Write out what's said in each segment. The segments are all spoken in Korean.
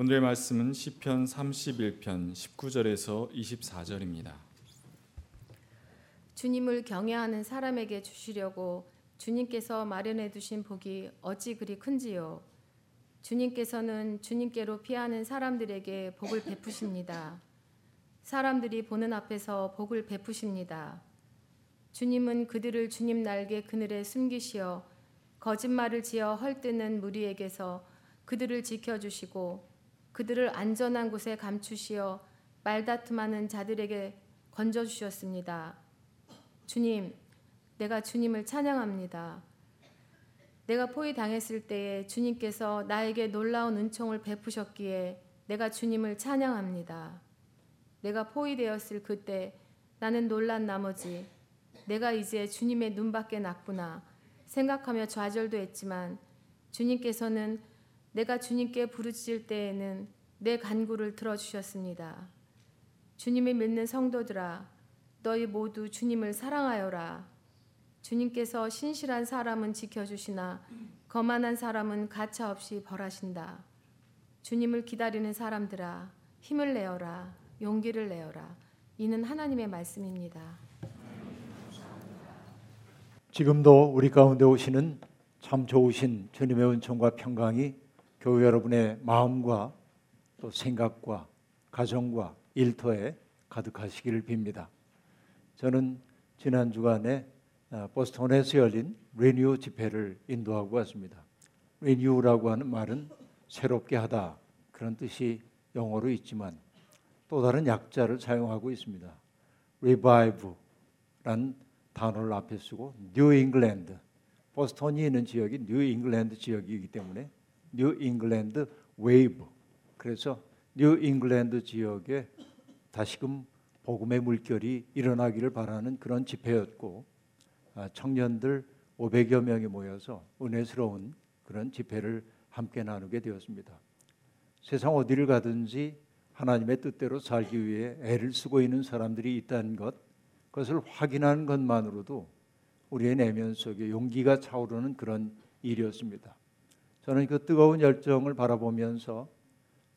오늘의 말씀은 시편 31편 19절에서 24절입니다. 주님을 경외하는 사람에게 주시려고 주님께서 마련해 두신 복이 어찌 그리 큰지요. 주님께서는 주님께로 피하는 사람들에게 복을 베푸십니다. 사람들이 보는 앞에서 복을 베푸십니다. 주님은 그들을 주님 날개 그늘에 숨기시어 거짓말을 지어 헐뜯는 무리에게서 그들을 지켜주시고 그들을 안전한 곳에 감추시어 말다툼하는 자들에게 건져 주셨습니다. 주님, 내가 주님을 찬양합니다. 내가 포위 당했을 때에 주님께서 나에게 놀라운 은총을 베푸셨기에 내가 주님을 찬양합니다. 내가 포위되었을 그때 나는 놀란 나머지 내가 이제 주님의 눈밖에 났구나 생각하며 좌절도 했지만 주님께서는 내가 주님께 부르짖을 때에는 내 간구를 들어주셨습니다. 주님을 믿는 성도들아 너희 모두 주님을 사랑하여라. 주님께서 신실한 사람은 지켜주시나 거만한 사람은 가차없이 벌하신다. 주님을 기다리는 사람들아 힘을 내어라 용기를 내어라 이는 하나님의 말씀입니다. 지금도 우리 가운데 오시는 참 좋으신 주님의 은총과 평강이 교회 여러분의 마음과 또 생각과 가정과 일터에 가득하시기를 빕니다. 저는 지난 주간에 아, 보스턴에서 열린 리뉴 집회를 인도하고 왔습니다. 리뉴라고 하는 말은 새롭게 하다 그런 뜻이 영어로 있지만 또 다른 약자를 사용하고 있습니다. revive란 단어를 앞에 쓰고 뉴 잉글랜드 보스턴이 있는 지역이 뉴 잉글랜드 지역이기 때문에 New England Wave 그래서 뉴 잉글랜드 지역에 다시금 복음의 물결이 일어나기를 바라는 그런 집회였고 아, 청년들 500여 명이 모여서 은혜스러운 그런 집회를 함께 나누게 되었습니다. 세상 어디를 가든지 하나님의 뜻대로 살기 위해 애를 쓰고 있는 사람들이 있다는 것, 그것을 확인하는 것만으로도 우리의 내면 속에 용기가 차오르는 그런 일이었습니다. 저는 그 뜨거운 열정을 바라보면서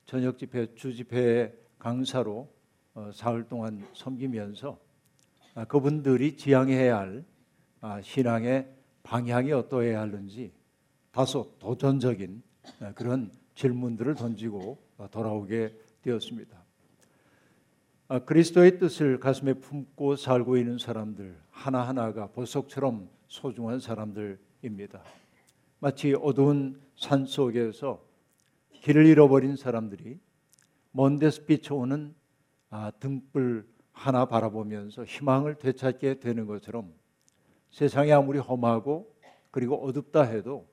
저녁 집회, 주 집회 강사로 어, 사흘 동안 섬기면서 아, 그분들이 지향해야 할 아, 신앙의 방향이 어떠해야 하는지 다소 도전적인 아, 그런 질문들을 던지고 돌아오게 되었습니다. 그리스도의 뜻을 가슴에 품고 살고 있는 사람들 하나하나가 보석처럼 소중한 사람들입니다. 마치 어두운 산 속에서 길을 잃어버린 사람들이 먼 데서 비춰오는 아, 등불 하나 바라보면서 희망을 되찾게 되는 것처럼 세상이 아무리 험하고 그리고 어둡다 해도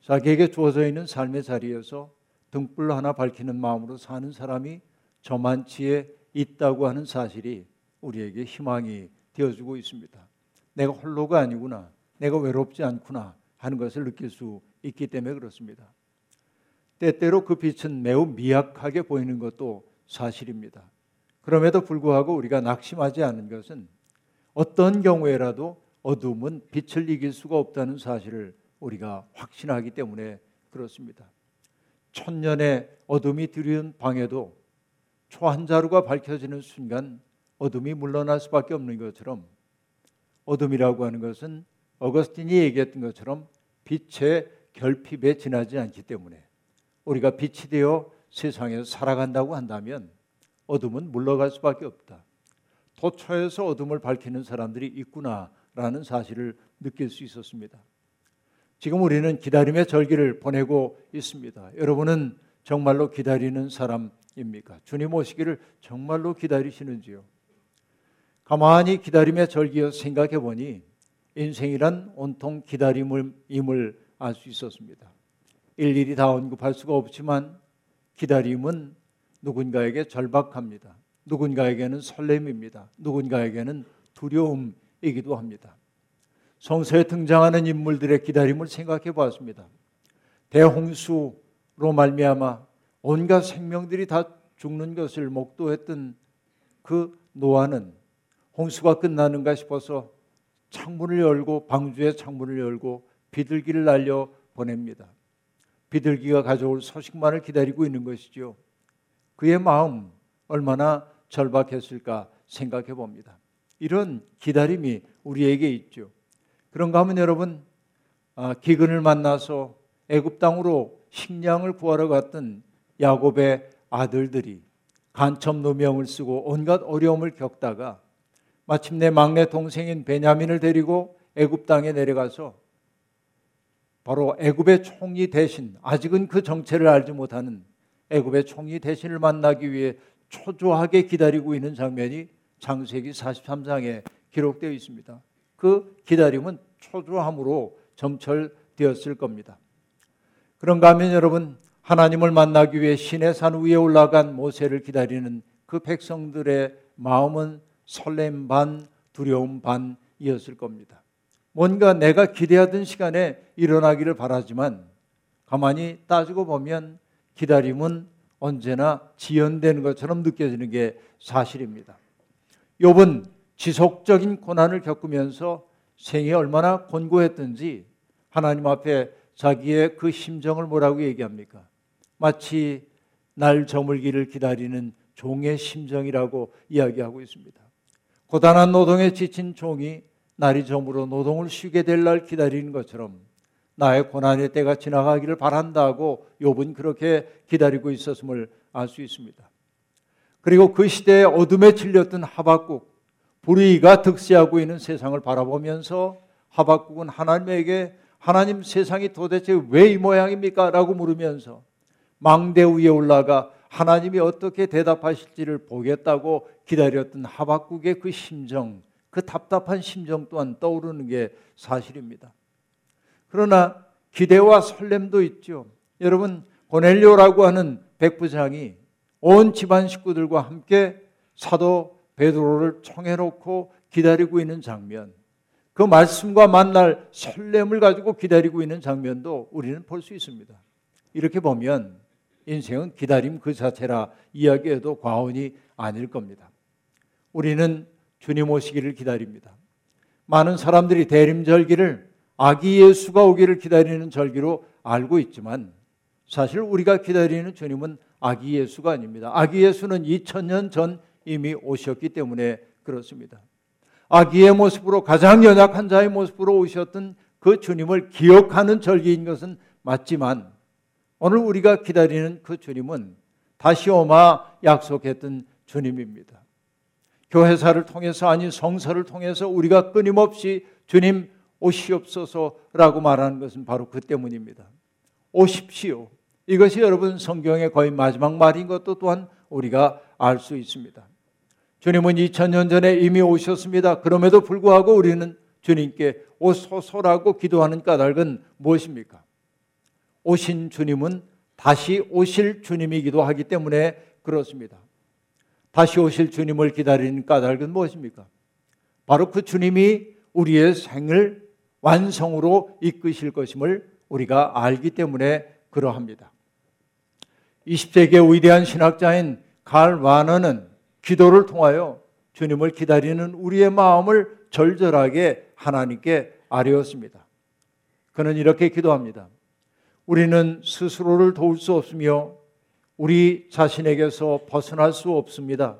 자기에게 주어져 있는 삶의 자리에서 등불 하나 밝히는 마음으로 사는 사람이 저만치에 있다고 하는 사실이 우리에게 희망이 되어주고 있습니다. 내가 홀로가 아니구나. 내가 외롭지 않구나 하는 것을 느낄 수 있기 때문에 그렇습니다. 때때로 그 빛은 매우 미약하게 보이는 것도 사실입니다. 그럼에도 불구하고 우리가 낙심하지 않은 것은 어떤 경우에라도 어둠은 빛을 이길 수가 없다는 사실을 우리가 확신하기 때문에 그렇습니다. 천년의 어둠이 들이운 방에도 초 한 자루가 밝혀지는 순간 어둠이 물러날 수밖에 없는 것처럼 어둠이라고 하는 것은 어거스틴이 얘기했던 것처럼 빛의 결핍에 지나지 않기 때문에 우리가 빛이 되어 세상에서 살아간다고 한다면 어둠은 물러갈 수밖에 없다. 도처에서 어둠을 밝히는 사람들이 있구나라는 사실을 느낄 수 있었습니다. 지금 우리는 기다림의 절기를 보내고 있습니다. 여러분은 정말로 기다리는 사람입니까? 주님 오시기를 정말로 기다리시는지요? 가만히 기다림의 절기여 생각해 보니 인생이란 온통 기다림임을 알 수 있었습니다. 일일이 다 언급할 수가 없지만 기다림은 누군가에게 절박합니다. 누군가에게는 설렘입니다. 누군가에게는 두려움이기도 합니다. 성서에 등장하는 인물들의 기다림을 생각해 보았습니다. 대홍수로 말미암아 온갖 생명들이 다 죽는 것을 목도했던 그 노아는 홍수가 끝나는가 싶어서 창문을 열고 방주의 창문을 열고 비둘기를 날려 보냅니다. 비둘기가 가져올 소식만을 기다리고 있는 것이죠. 그의 마음 얼마나 절박했을까 생각해 봅니다. 이런 기다림이 우리에게 있죠. 그런가 하면 여러분 아, 기근을 만나서 애굽 땅으로 식량을 구하러 갔던 야곱의 아들들이 간첩 누명을 쓰고 온갖 어려움을 겪다가 마침내 막내 동생인 베냐민을 데리고 애굽 땅에 내려가서 바로 애굽의 총리 대신 아직은 그 정체를 알지 못하는 애굽의 총리 대신을 만나기 위해 초조하게 기다리고 있는 장면이 창세기 43장에 기록되어 있습니다. 그 기다림은 초조함으로 점철되었을 겁니다. 그런가 하면 여러분 하나님을 만나기 위해 신의 산 위에 올라간 모세를 기다리는 그 백성들의 마음은 설렘 반 두려움 반이었을 겁니다. 뭔가 내가 기대하던 시간에 일어나기를 바라지만 가만히 따지고 보면 기다림은 언제나 지연되는 것처럼 느껴지는 게 사실입니다. 욥은 지속적인 고난을 겪으면서 생이 얼마나 곤고했던지 하나님 앞에 자기의 그 심정을 뭐라고 얘기합니까? 마치 날 저물기를 기다리는 종의 심정이라고 이야기하고 있습니다. 고단한 노동에 지친 종이 날이 저물어 노동을 쉬게 될 날 기다리는 것처럼 나의 고난의 때가 지나가기를 바란다고 욥은 그렇게 기다리고 있었음을 알 수 있습니다. 그리고 그 시대에 어둠에 질렸던 하박국 불의가 득세하고 있는 세상을 바라보면서 하박국은 하나님에게 하나님 세상이 도대체 왜 이 모양입니까? 라고 물으면서 망대 위에 올라가 하나님이 어떻게 대답하실지를 보겠다고 기다렸던 하박국의 그 심정, 그 답답한 심정 또한 떠오르는 게 사실입니다. 그러나 기대와 설렘도 있죠. 여러분 고넬료라고 하는 백부장이 온 집안 식구들과 함께 사도 베드로를 청해 놓고 기다리고 있는 장면, 그 말씀과 만날 설렘을 가지고 기다리고 있는 장면도 우리는 볼 수 있습니다. 이렇게 보면 인생은 기다림 그 자체라 이야기해도 과언이 아닐 겁니다. 우리는 주님 오시기를 기다립니다. 많은 사람들이 대림절기를 아기 예수가 오기를 기다리는 절기로 알고 있지만 사실 우리가 기다리는 주님은 아기 예수가 아닙니다. 아기 예수는 2000년 전 이미 오셨기 때문에 그렇습니다. 아기의 모습으로 가장 연약한 자의 모습으로 오셨던 그 주님을 기억하는 절기인 것은 맞지만 오늘 우리가 기다리는 그 주님은 다시 오마 약속했던 주님입니다. 교회사를 통해서 아니 성서를 통해서 우리가 끊임없이 주님 오시옵소서라고 말하는 것은 바로 그 때문입니다. 오십시오. 이것이 여러분 성경의 거의 마지막 말인 것도 또한 우리가 알 수 있습니다. 주님은 2000년 전에 이미 오셨습니다. 그럼에도 불구하고 우리는 주님께 오소서라고 기도하는 까닭은 무엇입니까? 오신 주님은 다시 오실 주님이기도 하기 때문에 그렇습니다. 다시 오실 주님을 기다리는 까닭은 무엇입니까? 바로 그 주님이 우리의 생을 완성으로 이끄실 것임을 우리가 알기 때문에 그러합니다. 20세기의 위대한 신학자인 칼 와너는 기도를 통하여 주님을 기다리는 우리의 마음을 절절하게 하나님께 아뢰었습니다. 그는 이렇게 기도합니다. 우리는 스스로를 도울 수 없으며 우리 자신에게서 벗어날 수 없습니다.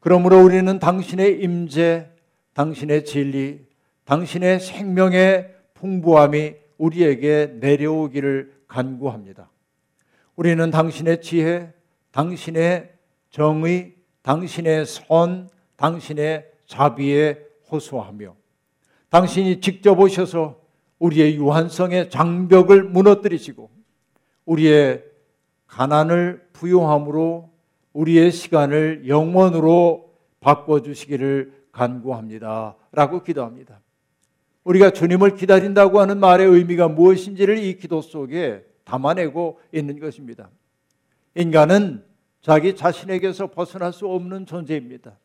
그러므로 우리는 당신의 임재, 당신의 진리, 당신의 생명의 풍부함이 우리에게 내려오기를 간구합니다. 우리는 당신의 지혜, 당신의 정의, 당신의 선, 당신의 자비에 호소하며 당신이 직접 오셔서 우리의 유한성의 장벽을 무너뜨리시고 우리의 가난을 부요함으로 우리의 시간을 영원으로 바꿔주시기를 간구합니다. 라고 기도합니다. 우리가 주님을 기다린다고 하는 말의 의미가 무엇인지를 이 기도 속에 담아내고 있는 것입니다. 인간은 자기 자신에게서 벗어날 수 없는 존재입니다.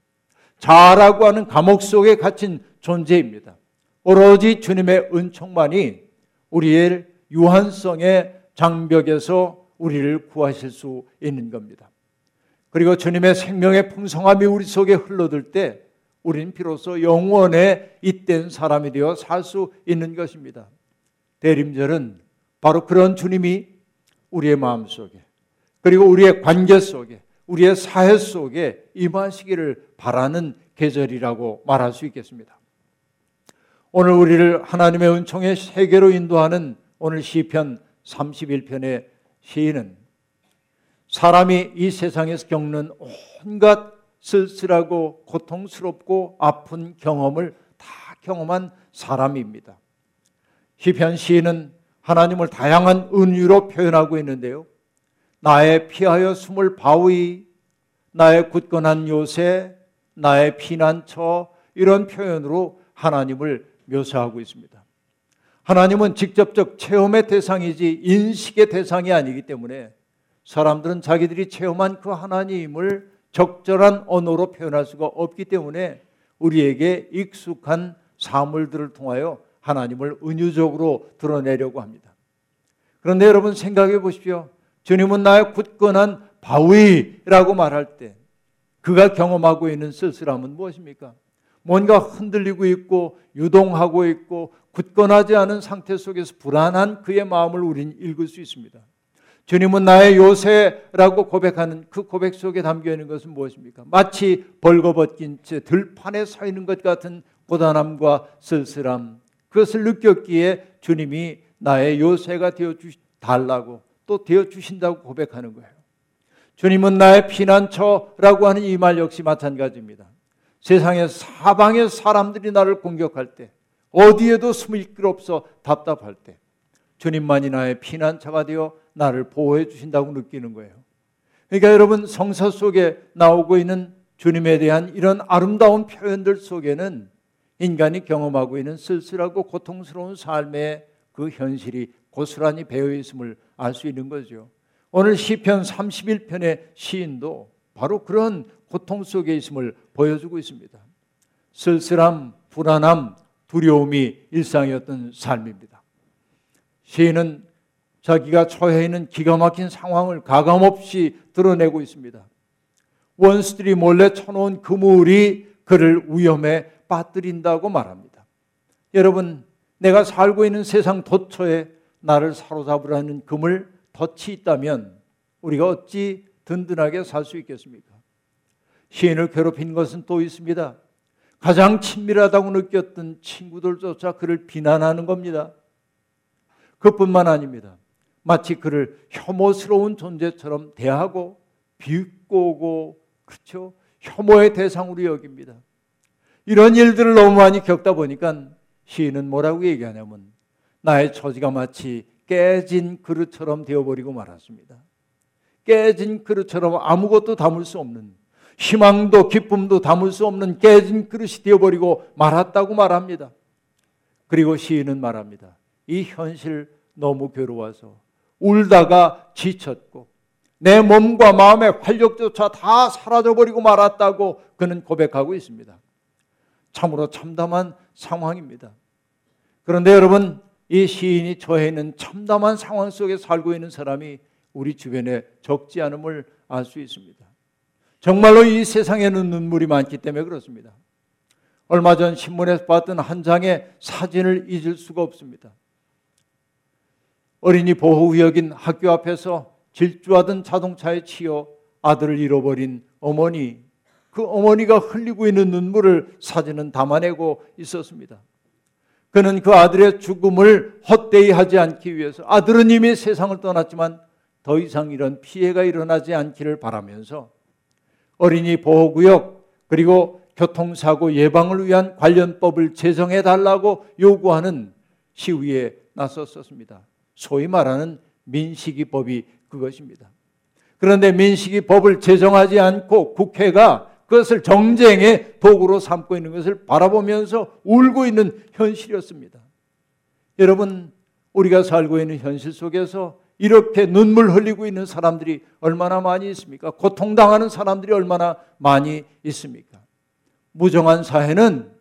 자라고 하는 감옥 속에 갇힌 존재입니다. 오로지 주님의 은총만이 우리의 유한성의 장벽에서 우리를 구하실 수 있는 겁니다. 그리고 주님의 생명의 풍성함이 우리 속에 흘러들 때 우리는 비로소 영원에 잇된 사람이 되어 살 수 있는 것입니다. 대림절은 바로 그런 주님이 우리의 마음 속에 그리고 우리의 관계 속에 우리의 사회 속에 임하시기를 바라는 계절이라고 말할 수 있겠습니다. 오늘 우리를 하나님의 은총의 세계로 인도하는 오늘 시편 31편의 시인은 사람이 이 세상에서 겪는 온갖 쓸쓸하고 고통스럽고 아픈 경험을 다 경험한 사람입니다. 시편 시인은 하나님을 다양한 은유로 표현하고 있는데요. 나의 피하여 숨을 바위, 나의 굳건한 요새, 나의 피난처 이런 표현으로 하나님을 묘사하고 있습니다. 하나님은 직접적 체험의 대상이지 인식의 대상이 아니기 때문에 사람들은 자기들이 체험한 그 하나님을 적절한 언어로 표현할 수가 없기 때문에 우리에게 익숙한 사물들을 통하여 하나님을 은유적으로 드러내려고 합니다. 그런데 여러분 생각해 보십시오. 주님은 나의 굳건한 바위라고 말할 때 그가 경험하고 있는 쓸쓸함은 무엇입니까? 뭔가 흔들리고 있고 유동하고 있고 굳건하지 않은 상태 속에서 불안한 그의 마음을 우린 읽을 수 있습니다. 주님은 나의 요새라고 고백하는 그 고백 속에 담겨 있는 것은 무엇입니까? 마치 벌거벗긴 채 들판에 서 있는 것 같은 고단함과 쓸쓸함 그것을 느꼈기에 주님이 나의 요새가 되어 주 달라고 또 되어 주신다고 고백하는 거예요. 주님은 나의 피난처라고 하는 이 말 역시 마찬가지입니다. 세상의 사방의 사람들이 나를 공격할 때 어디에도 숨을 길 없어 답답할 때 주님만이 나의 피난처가 되어 나를 보호해 주신다고 느끼는 거예요. 그러니까 여러분 성서 속에 나오고 있는 주님에 대한 이런 아름다운 표현들 속에는 인간이 경험하고 있는 쓸쓸하고 고통스러운 삶의 그 현실이 고스란히 배어 있음을 알 수 있는 거죠. 오늘 시편 31편의 시인도 바로 그런 고통 속에 있음을 보여주고 있습니다. 쓸쓸함, 불안함, 두려움이 일상이었던 삶입니다. 시인은 자기가 처해 있는 기가 막힌 상황을 가감없이 드러내고 있습니다. 원수들이 몰래 쳐놓은 그물이 그를 위험에 빠뜨린다고 말합니다. 여러분, 내가 살고 있는 세상 도처에 나를 사로잡으라는 그물 덫이 있다면 우리가 어찌 든든하게 살 수 있겠습니까? 시인을 괴롭힌 것은 또 있습니다. 가장 친밀하다고 느꼈던 친구들조차 그를 비난하는 겁니다. 그뿐만 아닙니다. 마치 그를 혐오스러운 존재처럼 대하고 비꼬고 그렇죠? 혐오의 대상으로 여깁니다. 이런 일들을 너무 많이 겪다 보니까 시인은 뭐라고 얘기하냐면 나의 처지가 마치 깨진 그릇처럼 되어버리고 말았습니다. 깨진 그릇처럼 아무것도 담을 수 없는 희망도 기쁨도 담을 수 없는 깨진 그릇이 되어버리고 말았다고 말합니다. 그리고 시인은 말합니다. 이 현실 너무 괴로워서 울다가 지쳤고 내 몸과 마음의 활력조차 다 사라져버리고 말았다고 그는 고백하고 있습니다. 참으로 참담한 상황입니다. 그런데 여러분 이 시인이 처해 있는 참담한 상황 속에 살고 있는 사람이 우리 주변에 적지 않음을 알 수 있습니다. 정말로 이 세상에는 눈물이 많기 때문에 그렇습니다. 얼마 전 신문에서 봤던 한 장의 사진을 잊을 수가 없습니다. 어린이 보호구역인 학교 앞에서 질주하던 자동차에 치여 아들을 잃어버린 어머니, 그 어머니가 흘리고 있는 눈물을 사진은 담아내고 있었습니다. 그는 그 아들의 죽음을 헛되이 하지 않기 위해서 아들은 이미 세상을 떠났지만 더 이상 이런 피해가 일어나지 않기를 바라면서 어린이 보호구역 그리고 교통사고 예방을 위한 관련법을 제정해 달라고 요구하는 시위에 나섰었습니다. 소위 말하는 민식이법이 그것입니다. 그런데 민식이법을 제정하지 않고 국회가 그것을 정쟁의 도구로 삼고 있는 것을 바라보면서 울고 있는 현실이었습니다. 여러분, 우리가 살고 있는 현실 속에서 이렇게 눈물 흘리고 있는 사람들이 얼마나 많이 있습니까? 고통당하는 사람들이 얼마나 많이 있습니까? 무정한 사회는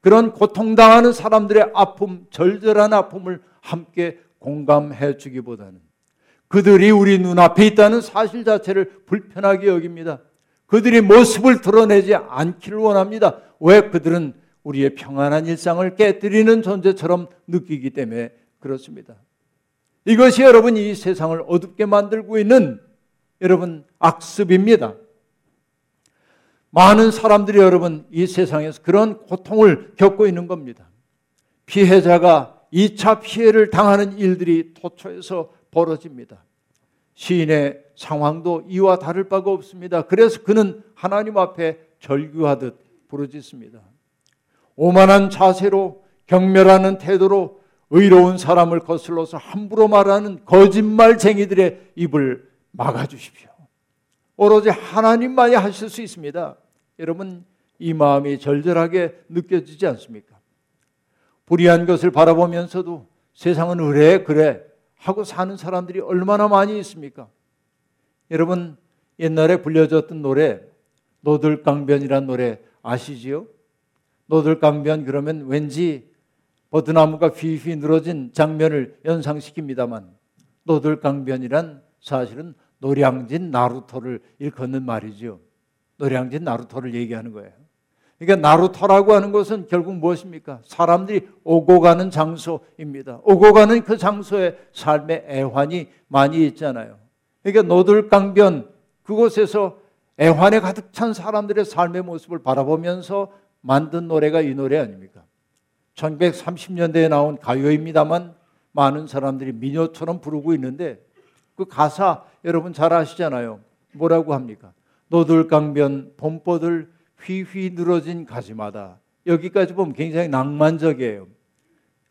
그런 고통당하는 사람들의 아픔, 절절한 아픔을 함께 공감해 주기보다는 그들이 우리 눈앞에 있다는 사실 자체를 불편하게 여깁니다. 그들이 모습을 드러내지 않기를 원합니다. 왜 그들은 우리의 평안한 일상을 깨뜨리는 존재처럼 느끼기 때문에 그렇습니다. 이것이 여러분 이 세상을 어둡게 만들고 있는 여러분 악습입니다. 많은 사람들이 여러분 이 세상에서 그런 고통을 겪고 있는 겁니다. 피해자가 2차 피해를 당하는 일들이 토초에서 벌어집니다. 시인의 상황도 이와 다를 바가 없습니다. 그래서 그는 하나님 앞에 절규하듯 부르짖습니다. 오만한 자세로 경멸하는 태도로 의로운 사람을 거슬러서 함부로 말하는 거짓말쟁이들의 입을 막아주십시오. 오로지 하나님만이 하실 수 있습니다. 여러분, 이 마음이 절절하게 느껴지지 않습니까? 불의한 것을 바라보면서도 세상은 그래, 그래 하고 사는 사람들이 얼마나 많이 있습니까? 여러분, 옛날에 불려졌던 노래, 노들강변이란 노래 아시지요? 노들강변 그러면 왠지 버드나무가 휘휘 늘어진 장면을 연상시킵니다만 노들강변이란 사실은 노량진 나루터를 일컫는 말이죠. 노량진 나루터를 얘기하는 거예요. 그러니까 나루터라고 하는 것은 결국 무엇입니까? 사람들이 오고 가는 장소입니다. 오고 가는 그 장소에 삶의 애환이 많이 있잖아요. 그러니까 노들강변 그곳에서 애환에 가득 찬 사람들의 삶의 모습을 바라보면서 만든 노래가 이 노래 아닙니까? 1930년대에 나온 가요입니다만 많은 사람들이 민요처럼 부르고 있는데 그 가사 여러분 잘 아시잖아요. 뭐라고 합니까? 노들강변 봄보들 휘휘 늘어진 가지마다 여기까지 보면 굉장히 낭만적이에요.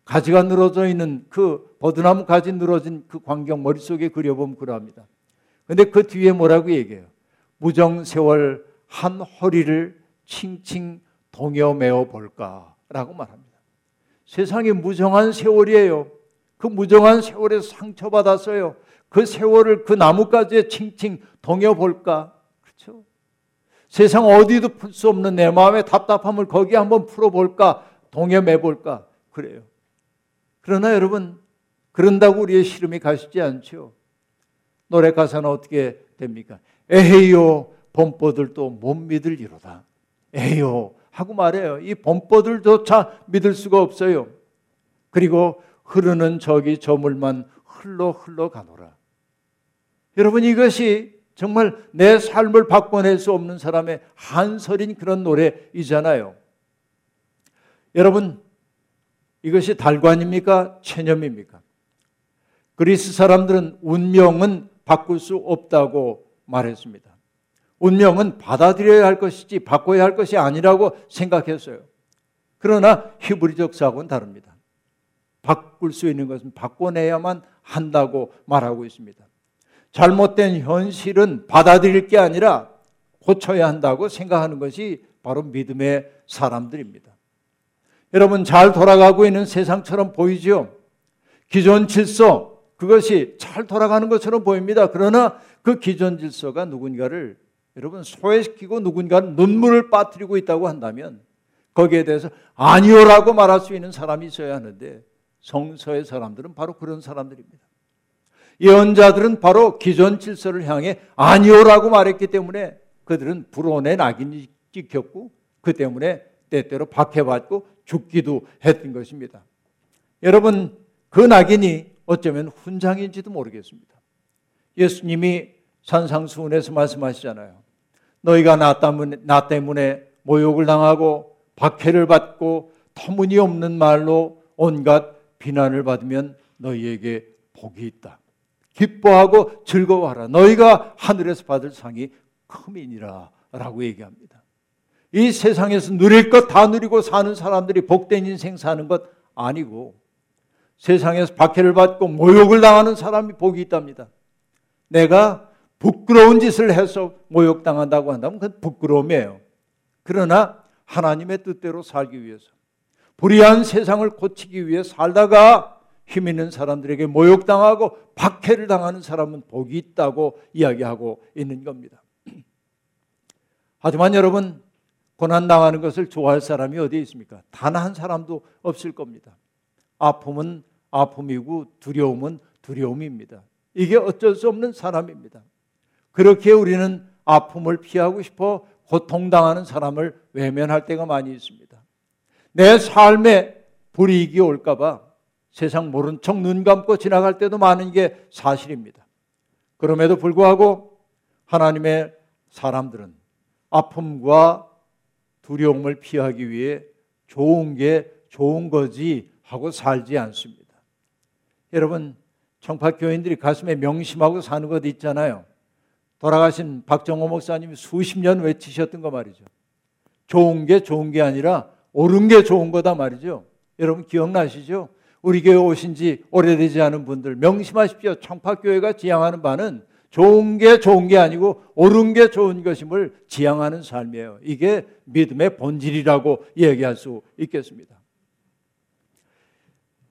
가지가 늘어져 있는 그 버드나무 가지 늘어진 그 광경 머릿속에 그려보면 그러합니다. 근데 그 뒤에 뭐라고 얘기해요? 무정 세월 한 허리를 칭칭 동여매어 볼까라고 말합니다. 세상이 무정한 세월이에요. 그 무정한 세월에 상처받았어요. 그 세월을 그 나뭇가지에 칭칭 동여볼까? 그렇죠? 세상 어디도 풀 수 없는 내 마음의 답답함을 거기에 한번 풀어볼까? 동여매볼까? 그래요. 그러나 여러분, 그런다고 우리의 시름이 가시지 않죠. 노래 가사는 어떻게 됩니까? 에헤이요, 범뽀들도 못 믿을이로다. 에요 하고 말해요. 이 범뽀들조차 믿을 수가 없어요. 그리고 흐르는 저기 저 물만 흘러 흘러 가노라. 여러분 이것이 정말 내 삶을 바꿔낼 수 없는 사람의 한설인 그런 노래이잖아요. 여러분 이것이 달관입니까? 체념입니까? 그리스 사람들은 운명은 바꿀 수 없다고 말했습니다. 운명은 받아들여야 할 것이지 바꿔야 할 것이 아니라고 생각했어요. 그러나 히브리적 사고는 다릅니다. 바꿀 수 있는 것은 바꿔내야만 한다고 말하고 있습니다. 잘못된 현실은 받아들일 게 아니라 고쳐야 한다고 생각하는 것이 바로 믿음의 사람들입니다. 여러분 잘 돌아가고 있는 세상처럼 보이죠? 기존 질서 그것이 잘 돌아가는 것처럼 보입니다. 그러나 그 기존 질서가 누군가를 여러분 소외시키고 누군가는 눈물을 빠뜨리고 있다고 한다면 거기에 대해서 아니오라고 말할 수 있는 사람이 있어야 하는데 성서의 사람들은 바로 그런 사람들입니다. 예언자들은 바로 기존 질서를 향해 아니오라고 말했기 때문에 그들은 불온의 낙인이 찍혔고 그 때문에 때때로 박해받고 죽기도 했던 것입니다. 여러분 그 낙인이 어쩌면 훈장인지도 모르겠습니다. 예수님이 산상수훈에서 말씀하시잖아요. 너희가 나 때문에, 나 때문에 모욕을 당하고 박해를 받고 터무니없는 말로 온갖 비난을 받으면 너희에게 복이 있다. 기뻐하고 즐거워하라. 너희가 하늘에서 받을 상이 크민이라. 라고 얘기합니다. 이 세상에서 누릴 것 다 누리고 사는 사람들이 복된 인생 사는 것 아니고 세상에서 박해를 받고 모욕을 당하는 사람이 복이 있답니다. 내가 부끄러운 짓을 해서 모욕당한다고 한다면 그건 부끄러움이에요. 그러나 하나님의 뜻대로 살기 위해서 불의한 세상을 고치기 위해 살다가 힘 있는 사람들에게 모욕당하고 박해를 당하는 사람은 복이 있다고 이야기하고 있는 겁니다. 하지만 여러분 고난 당하는 것을 좋아할 사람이 어디 있습니까? 단 한 사람도 없을 겁니다. 아픔은 아픔이고 두려움은 두려움입니다. 이게 어쩔 수 없는 사람입니다. 그렇게 우리는 아픔을 피하고 싶어 고통당하는 사람을 외면할 때가 많이 있습니다. 내 삶에 불이익이 올까봐 세상 모른 척 눈 감고 지나갈 때도 많은 게 사실입니다. 그럼에도 불구하고 하나님의 사람들은 아픔과 두려움을 피하기 위해 좋은 게 좋은 거지 하고 살지 않습니다. 여러분, 청파교인들이 가슴에 명심하고 사는 것 있잖아요. 돌아가신 박정호 목사님이 수십 년 외치셨던 거 말이죠. 좋은 게 좋은 게 아니라 옳은 게 좋은 거다 말이죠. 여러분 기억나시죠? 우리 교회 오신 지 오래되지 않은 분들 명심하십시오. 청파교회가 지향하는 바는 좋은 게 좋은 게 아니고 옳은 게 좋은 것임을 지향하는 삶이에요. 이게 믿음의 본질이라고 얘기할 수 있겠습니다.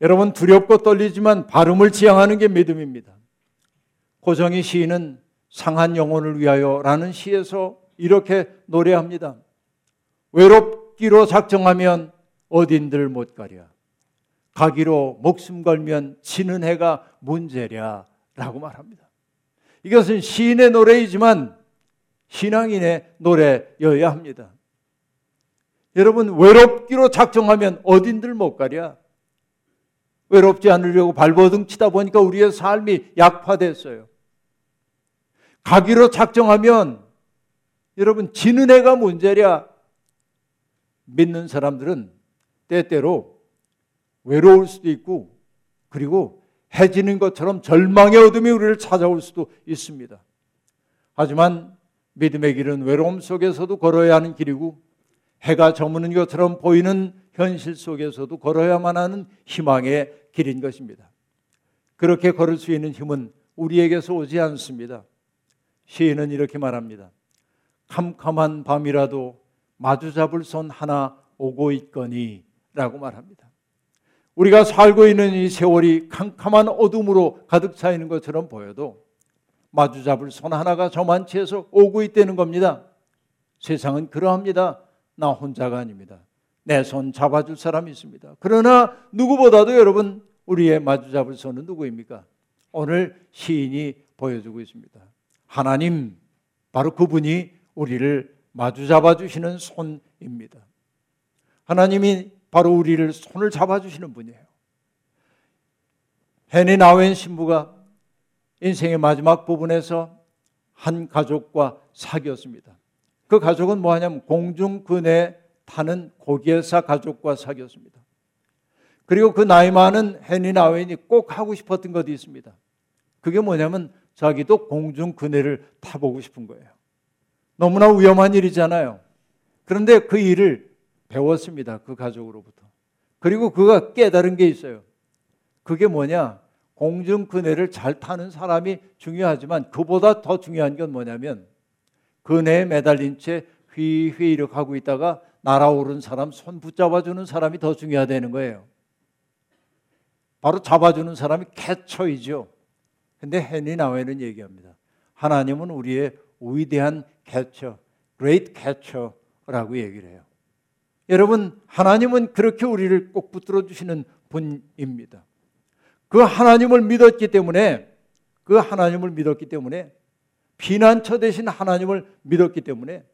여러분 두렵고 떨리지만 발음을 지향하는 게 믿음입니다. 고정희 시인은 상한 영혼을 위하여라는 시에서 이렇게 노래합니다. 외롭기로 작정하면 어딘들 못 가랴. 가기로 목숨 걸면 지는 해가 문제랴라고 말합니다. 이것은 시인의 노래이지만 신앙인의 노래여야 합니다. 여러분 외롭기로 작정하면 어딘들 못 가랴. 외롭지 않으려고 발버둥 치다 보니까 우리의 삶이 약화됐어요. 가기로 작정하면 여러분 지는 애가 문제랴. 믿는 사람들은 때때로 외로울 수도 있고 그리고 해지는 것처럼 절망의 어둠이 우리를 찾아올 수도 있습니다. 하지만 믿음의 길은 외로움 속에서도 걸어야 하는 길이고 해가 저무는 것처럼 보이는 현실 속에서도 걸어야만 하는 희망의 길인 것입니다. 그렇게 걸을 수 있는 힘은 우리에게서 오지 않습니다. 시인은 이렇게 말합니다. 캄캄한 밤이라도 마주 잡을 손 하나 오고 있거니 라고 말합니다. 우리가 살고 있는 이 세월이 캄캄한 어둠으로 가득 차 있는 것처럼 보여도 마주 잡을 손 하나가 저만치 해서 오고 있다는 겁니다. 세상은 그러합니다. 나 혼자가 아닙니다. 내 손 잡아줄 사람이 있습니다. 그러나 누구보다도 여러분 우리의 마주 잡을 손은 누구입니까? 오늘 시인이 보여주고 있습니다. 하나님 바로 그분이 우리를 마주 잡아 주시는 손입니다. 하나님이 바로 우리를 손을 잡아 주시는 분이에요. 헨리 나웬 신부가 인생의 마지막 부분에서 한 가족과 사귀었습니다. 그 가족은 뭐하냐면 공중 근에 타는 고기회사 가족과 사귀었습니다. 그리고 그 나이 많은 헨리 나웬이 꼭 하고 싶었던 것이 있습니다. 그게 뭐냐면 자기도 공중근해를 타보고 싶은 거예요. 너무나 위험한 일이잖아요. 그런데 그 일을 배웠습니다. 그 가족으로부터. 그리고 그가 깨달은 게 있어요. 그게 뭐냐? 공중 그네를 잘 타는 사람이 중요하지만 그보다 더 중요한 건 뭐냐면 그네에 매달린 채 휘휘 이렇게 하고 있다가 날아오른 사람 손 붙잡아 주는 사람이 더 중요하다는 거예요. 바로 잡아주는 사람이 캐처이죠. 근데 헨리 나웨는 얘기합니다. 하나님은 우리의 위대한 캐처, great catcher라고 얘기를 해요. 여러분, 하나님은 그렇게 우리를 꼭 붙들어 주시는 분입니다. 그 하나님을 믿었기 때문에 그 하나님을 믿었기 때문에 피난처 대신 하나님을 믿었기 때문에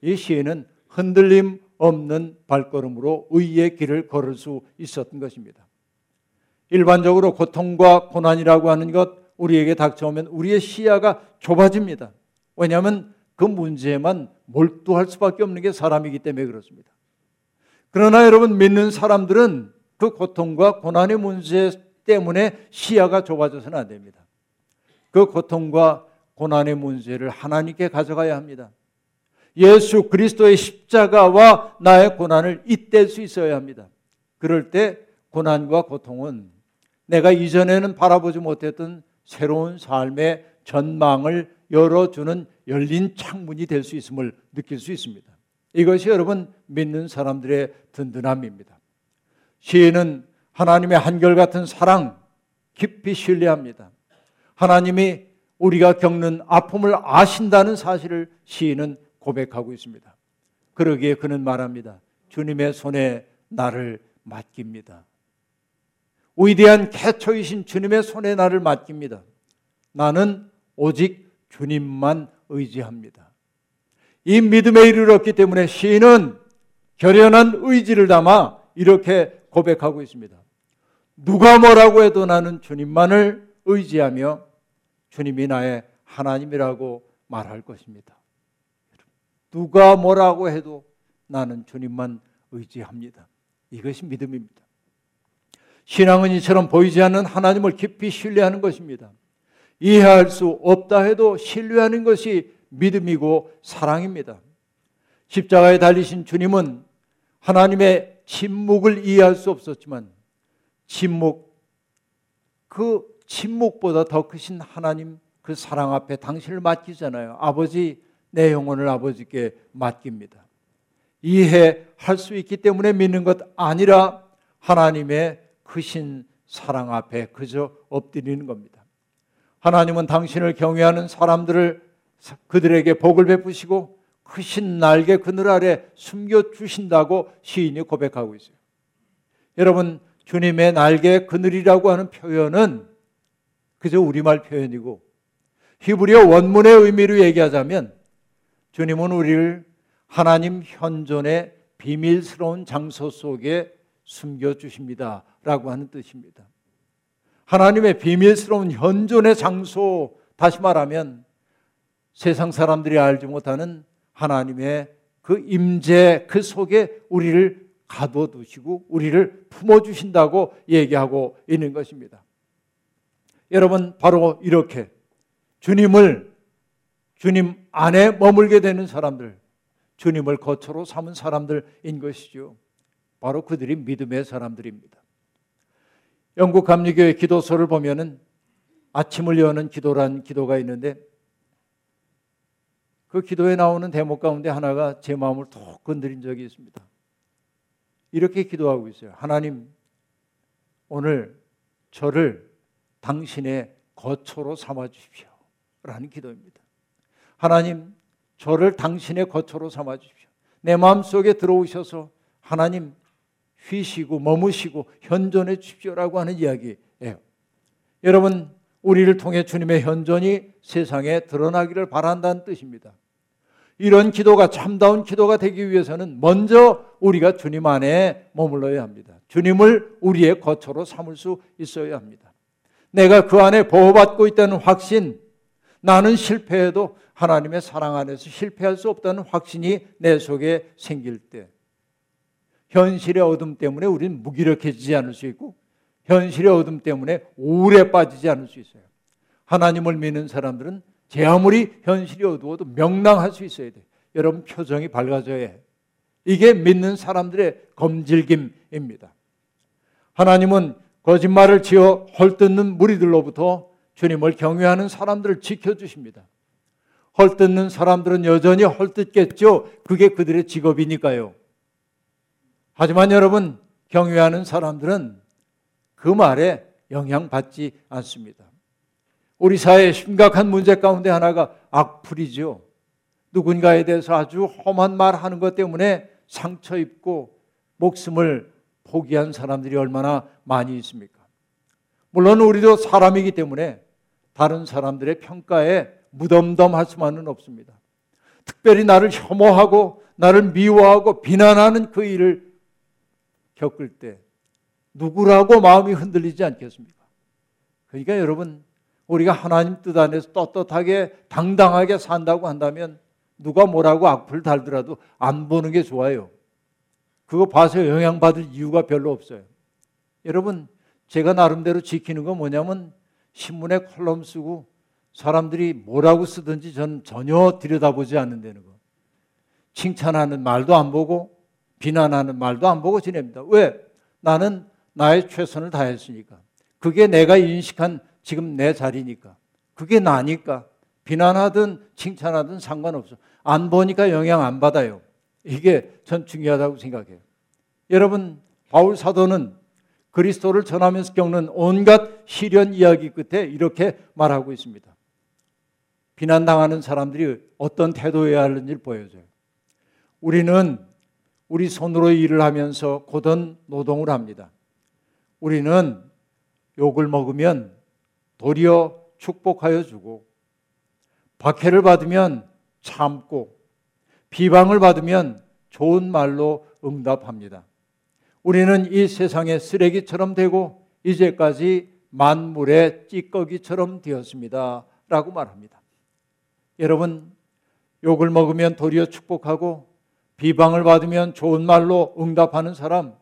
이 시에는 흔들림 없는 발걸음으로 의의 길을 걸을 수 있었던 것입니다. 일반적으로 고통과 고난이라고 하는 것 우리에게 닥쳐오면 우리의 시야가 좁아집니다. 왜냐하면 그 문제에만 몰두할 수밖에 없는 게 사람이기 때문에 그렇습니다. 그러나 여러분 믿는 사람들은 그 고통과 고난의 문제 때문에 시야가 좁아져서는 안 됩니다. 그 고통과 고난의 문제를 하나님께 가져가야 합니다. 예수 그리스도의 십자가와 나의 고난을 잇댈 수 있어야 합니다. 그럴 때 고난과 고통은 내가 이전에는 바라보지 못했던 새로운 삶의 전망을 열어주는 열린 창문이 될 수 있음을 느낄 수 있습니다. 이것이 여러분 믿는 사람들의 든든함입니다. 시인은 하나님의 한결같은 사랑 깊이 신뢰합니다. 하나님이 우리가 겪는 아픔을 아신다는 사실을 시인은 고백하고 있습니다. 그러기에 그는 말합니다. 주님의 손에 나를 맡깁니다. 위대한 개초이신 주님의 손에 나를 맡깁니다. 나는 오직 주님만 의지합니다. 이 믿음에 이르렀기 때문에 시인은 결연한 의지를 담아 이렇게 고백하고 있습니다. 누가 뭐라고 해도 나는 주님만을 의지하며 주님이 나의 하나님이라고 말할 것입니다. 누가 뭐라고 해도 나는 주님만 의지합니다. 이것이 믿음입니다. 신앙은 이처럼 보이지 않는 하나님을 깊이 신뢰하는 것입니다. 이해할 수 없다 해도 신뢰하는 것이 믿음이고 사랑입니다. 십자가에 달리신 주님은 하나님의 침묵을 이해할 수 없었지만 침묵 그 침묵보다 더 크신 하나님 그 사랑 앞에 당신을 맡기잖아요. 아버지 내 영혼을 아버지께 맡깁니다. 이해할 수 있기 때문에 믿는 것 아니라 하나님의 크신 사랑 앞에 그저 엎드리는 겁니다. 하나님은 당신을 경외하는 사람들을 그들에게 복을 베푸시고 크신 날개 그늘 아래 숨겨 주신다고 시인이 고백하고 있어요. 여러분 주님의 날개 그늘이라고 하는 표현은 그저 우리말 표현이고 히브리어 원문의 의미로 얘기하자면 주님은 우리를 하나님 현존의 비밀스러운 장소 속에 숨겨 주십니다. 라고 하는 뜻입니다. 하나님의 비밀스러운 현존의 장소, 다시 말하면 세상 사람들이 알지 못하는 하나님의 그 임재 그 속에 우리를 가둬두시고 우리를 품어주신다고 얘기하고 있는 것입니다. 여러분, 바로 이렇게 주님을 주님 안에 머물게 되는 사람들, 주님을 거처로 삼은 사람들인 것이죠. 바로 그들이 믿음의 사람들입니다. 영국 감리교회 기도서를 보면은 아침을 여는 기도란 기도가 있는데 그 기도에 나오는 대목 가운데 하나가 제 마음을 톡 건드린 적이 있습니다. 이렇게 기도하고 있어요. 하나님, 오늘 저를 당신의 거처로 삼아 주십시오. 라는 기도입니다. 하나님, 저를 당신의 거처로 삼아 주십시오. 내 마음 속에 들어오셔서 하나님 쉬시고 머무시고 현존해 주십시오라고 하는 이야기예요. 여러분, 우리를 통해 주님의 현존이 세상에 드러나기를 바란다는 뜻입니다. 이런 기도가 참다운 기도가 되기 위해서는 먼저 우리가 주님 안에 머물러야 합니다. 주님을 우리의 거처로 삼을 수 있어야 합니다. 내가 그 안에 보호받고 있다는 확신, 나는 실패해도 하나님의 사랑 안에서 실패할 수 없다는 확신이 내 속에 생길 때 현실의 어둠 때문에 우리는 무기력해지지 않을 수 있고 현실의 어둠 때문에 우울에 빠지지 않을 수 있어요. 하나님을 믿는 사람들은 제 아무리 현실이 어두워도 명랑할 수 있어야 돼. 여러분 표정이 밝아져야 해. 이게 믿는 사람들의 검질김입니다. 하나님은 거짓말을 지어 헐뜯는 무리들로부터 주님을 경외하는 사람들을 지켜주십니다. 헐뜯는 사람들은 여전히 헐뜯겠죠. 그게 그들의 직업이니까요. 하지만 여러분, 경외하는 사람들은 그 말에 영향받지 않습니다. 우리 사회의 심각한 문제 가운데 하나가 악플이죠. 누군가에 대해서 아주 험한 말 하는 것 때문에 상처 입고 목숨을 포기한 사람들이 얼마나 많이 있습니까? 물론 우리도 사람이기 때문에 다른 사람들의 평가에 무덤덤할 수만은 없습니다. 특별히 나를 혐오하고 나를 미워하고 비난하는 그 일을 겪을 때 누구라고 마음이 흔들리지 않겠습니까? 그러니까 여러분 우리가 하나님 뜻 안에서 떳떳하게 당당하게 산다고 한다면 누가 뭐라고 악플 달더라도 안 보는 게 좋아요. 그거 봐서 영향받을 이유가 별로 없어요. 여러분 제가 나름대로 지키는 건 뭐냐면 신문에 컬럼 쓰고 사람들이 뭐라고 쓰든지 전 전혀 들여다보지 않는다는 거. 칭찬하는 말도 안 보고 비난하는 말도 안 보고 지냅니다. 왜? 나는 나의 최선을 다했으니까. 그게 내가 인식한 지금 내 자리니까. 그게 나니까. 비난하든 칭찬하든 상관없어. 안 보니까 영향 안 받아요. 이게 전 중요하다고 생각해요. 여러분, 바울 사도는 그리스도를 전하면서 겪는 온갖 시련 이야기 끝에 이렇게 말하고 있습니다. 비난당하는 사람들이 어떤 태도여야 하는지를 보여줘요. 우리는 우리 손으로 일을 하면서 고된 노동을 합니다. 우리는 욕을 먹으면 도리어 축복하여 주고 박해를 받으면 참고 비방을 받으면 좋은 말로 응답합니다. 우리는 이 세상의 쓰레기처럼 되고 이제까지 만물의 찌꺼기처럼 되었습니다. 라고 말합니다. 여러분, 욕을 먹으면 도리어 축복하고 비방을 받으면 좋은 말로 응답하는 사람,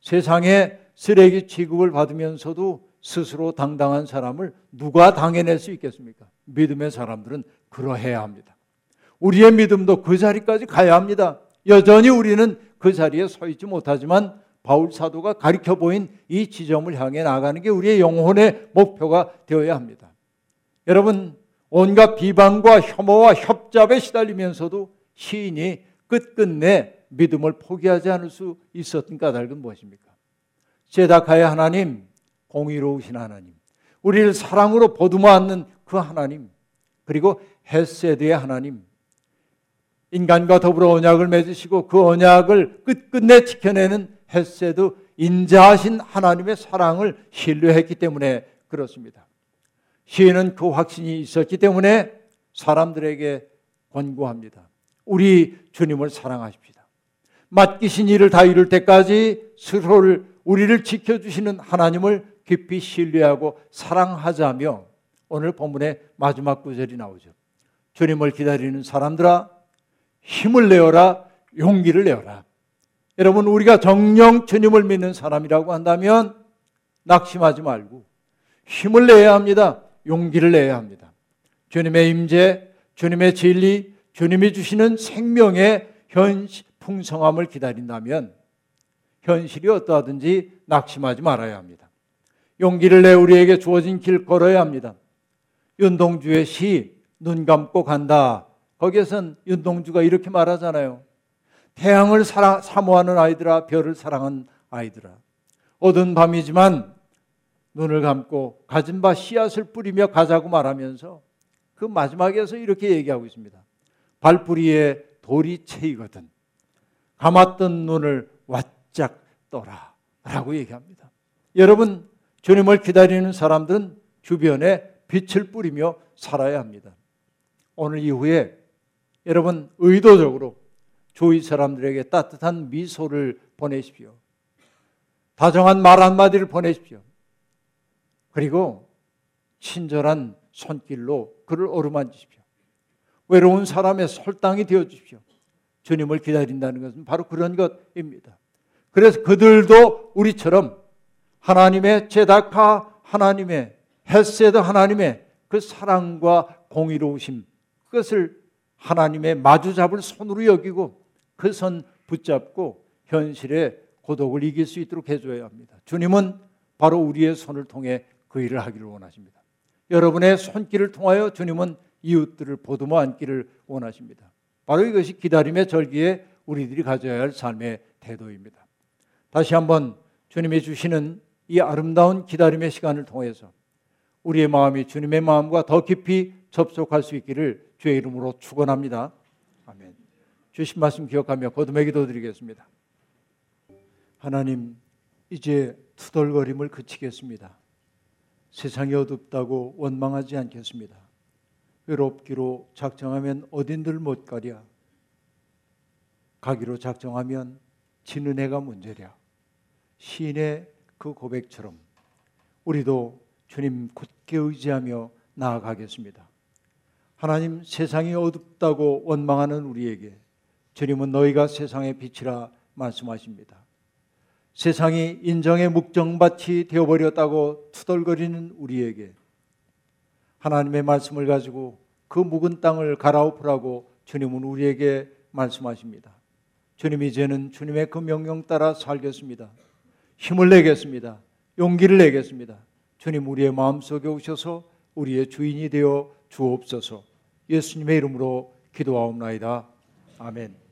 세상에 쓰레기 취급을 받으면서도 스스로 당당한 사람을 누가 당해낼 수 있겠습니까? 믿음의 사람들은 그러해야 합니다. 우리의 믿음도 그 자리까지 가야 합니다. 여전히 우리는 그 자리에 서 있지 못하지만 바울 사도가 가리켜 보인 이 지점을 향해 나가는 게 우리의 영혼의 목표가 되어야 합니다. 여러분, 온갖 비방과 혐오와 협잡에 시달리면서도 시인이 끝끝내 믿음을 포기하지 않을 수 있었던 까닭은 무엇입니까? 제다카의 하나님, 공의로우신 하나님, 우리를 사랑으로 보듬어 안는 그 하나님, 그리고 헤세드의 하나님, 인간과 더불어 언약을 맺으시고 그 언약을 끝끝내 지켜내는 헤세드 인자하신 하나님의 사랑을 신뢰했기 때문에 그렇습니다. 시인은 그 확신이 있었기 때문에 사람들에게 권고합니다. 우리 주님을 사랑하십시다. 맡기신 일을 다 이룰 때까지 스스로를 우리를 지켜주시는 하나님을 깊이 신뢰하고 사랑하자며 오늘 본문의 마지막 구절이 나오죠. 주님을 기다리는 사람들아 힘을 내어라 용기를 내어라. 여러분 우리가 정령 주님을 믿는 사람이라고 한다면 낙심하지 말고 힘을 내야 합니다. 용기를 내야 합니다. 주님의 임재, 주님의 진리, 주님이 주시는 생명의 현 풍성함을 기다린다면 현실이 어떠하든지 낙심하지 말아야 합니다. 용기를 내 우리에게 주어진 길 걸어야 합니다. 윤동주의 시, 눈 감고 간다. 거기에선 윤동주가 이렇게 말하잖아요. 태양을 사랑, 사모하는 아이들아, 별을 사랑하는 아이들아. 어두운 밤이지만 눈을 감고 가진 바 씨앗을 뿌리며 가자고 말하면서 그 마지막에서 이렇게 얘기하고 있습니다. 발뿌리에 돌이 채이거든. 감았던 눈을 왓짝 떠라. 라고 얘기합니다. 여러분, 주님을 기다리는 사람들은 주변에 빛을 뿌리며 살아야 합니다. 오늘 이후에 여러분 의도적으로 주위 사람들에게 따뜻한 미소를 보내십시오. 다정한 말 한마디를 보내십시오. 그리고 친절한 손길로 그를 어루만지십시오. 외로운 사람의 설당이 되어 주십시오. 주님을 기다린다는 것은 바로 그런 것입니다. 그래서 그들도 우리처럼 하나님의 제다카 하나님의 헤세드 하나님의 그 사랑과 공의로우심 그것을 하나님의 마주 잡을 손으로 여기고 그손 붙잡고 현실의 고독을 이길 수 있도록 해줘야 합니다. 주님은 바로 우리의 손을 통해 그 일을 하기를 원하십니다. 여러분의 손길을 통하여 주님은 이웃들을 보듬어 안기를 원하십니다. 바로 이것이 기다림의 절기에 우리들이 가져야 할 삶의 태도입니다. 다시 한번 주님이 주시는 이 아름다운 기다림의 시간을 통해서 우리의 마음이 주님의 마음과 더 깊이 접속할 수 있기를 주의 이름으로 축원합니다. 아멘. 주신 말씀 기억하며 거듭의 기도 드리겠습니다. 하나님, 이제 투덜거림을 그치겠습니다. 세상이 어둡다고 원망하지 않겠습니다. 외롭기로 작정하면 어딘들 못 가랴. 가기로 작정하면 지는 해가 문제랴. 시인의 그 고백처럼 우리도 주님 굳게 의지하며 나아가겠습니다. 하나님 세상이 어둡다고 원망하는 우리에게 주님은 너희가 세상의 빛이라 말씀하십니다. 세상이 인정의 묵정밭이 되어버렸다고 투덜거리는 우리에게 하나님의 말씀을 가지고 그 묵은 땅을 갈아엎으라고 주님은 우리에게 말씀하십니다. 주님 이제는 주님의 그 명령 따라 살겠습니다. 힘을 내겠습니다. 용기를 내겠습니다. 주님 우리의 마음속에 오셔서 우리의 주인이 되어 주옵소서. 예수님의 이름으로 기도하옵나이다. 아멘.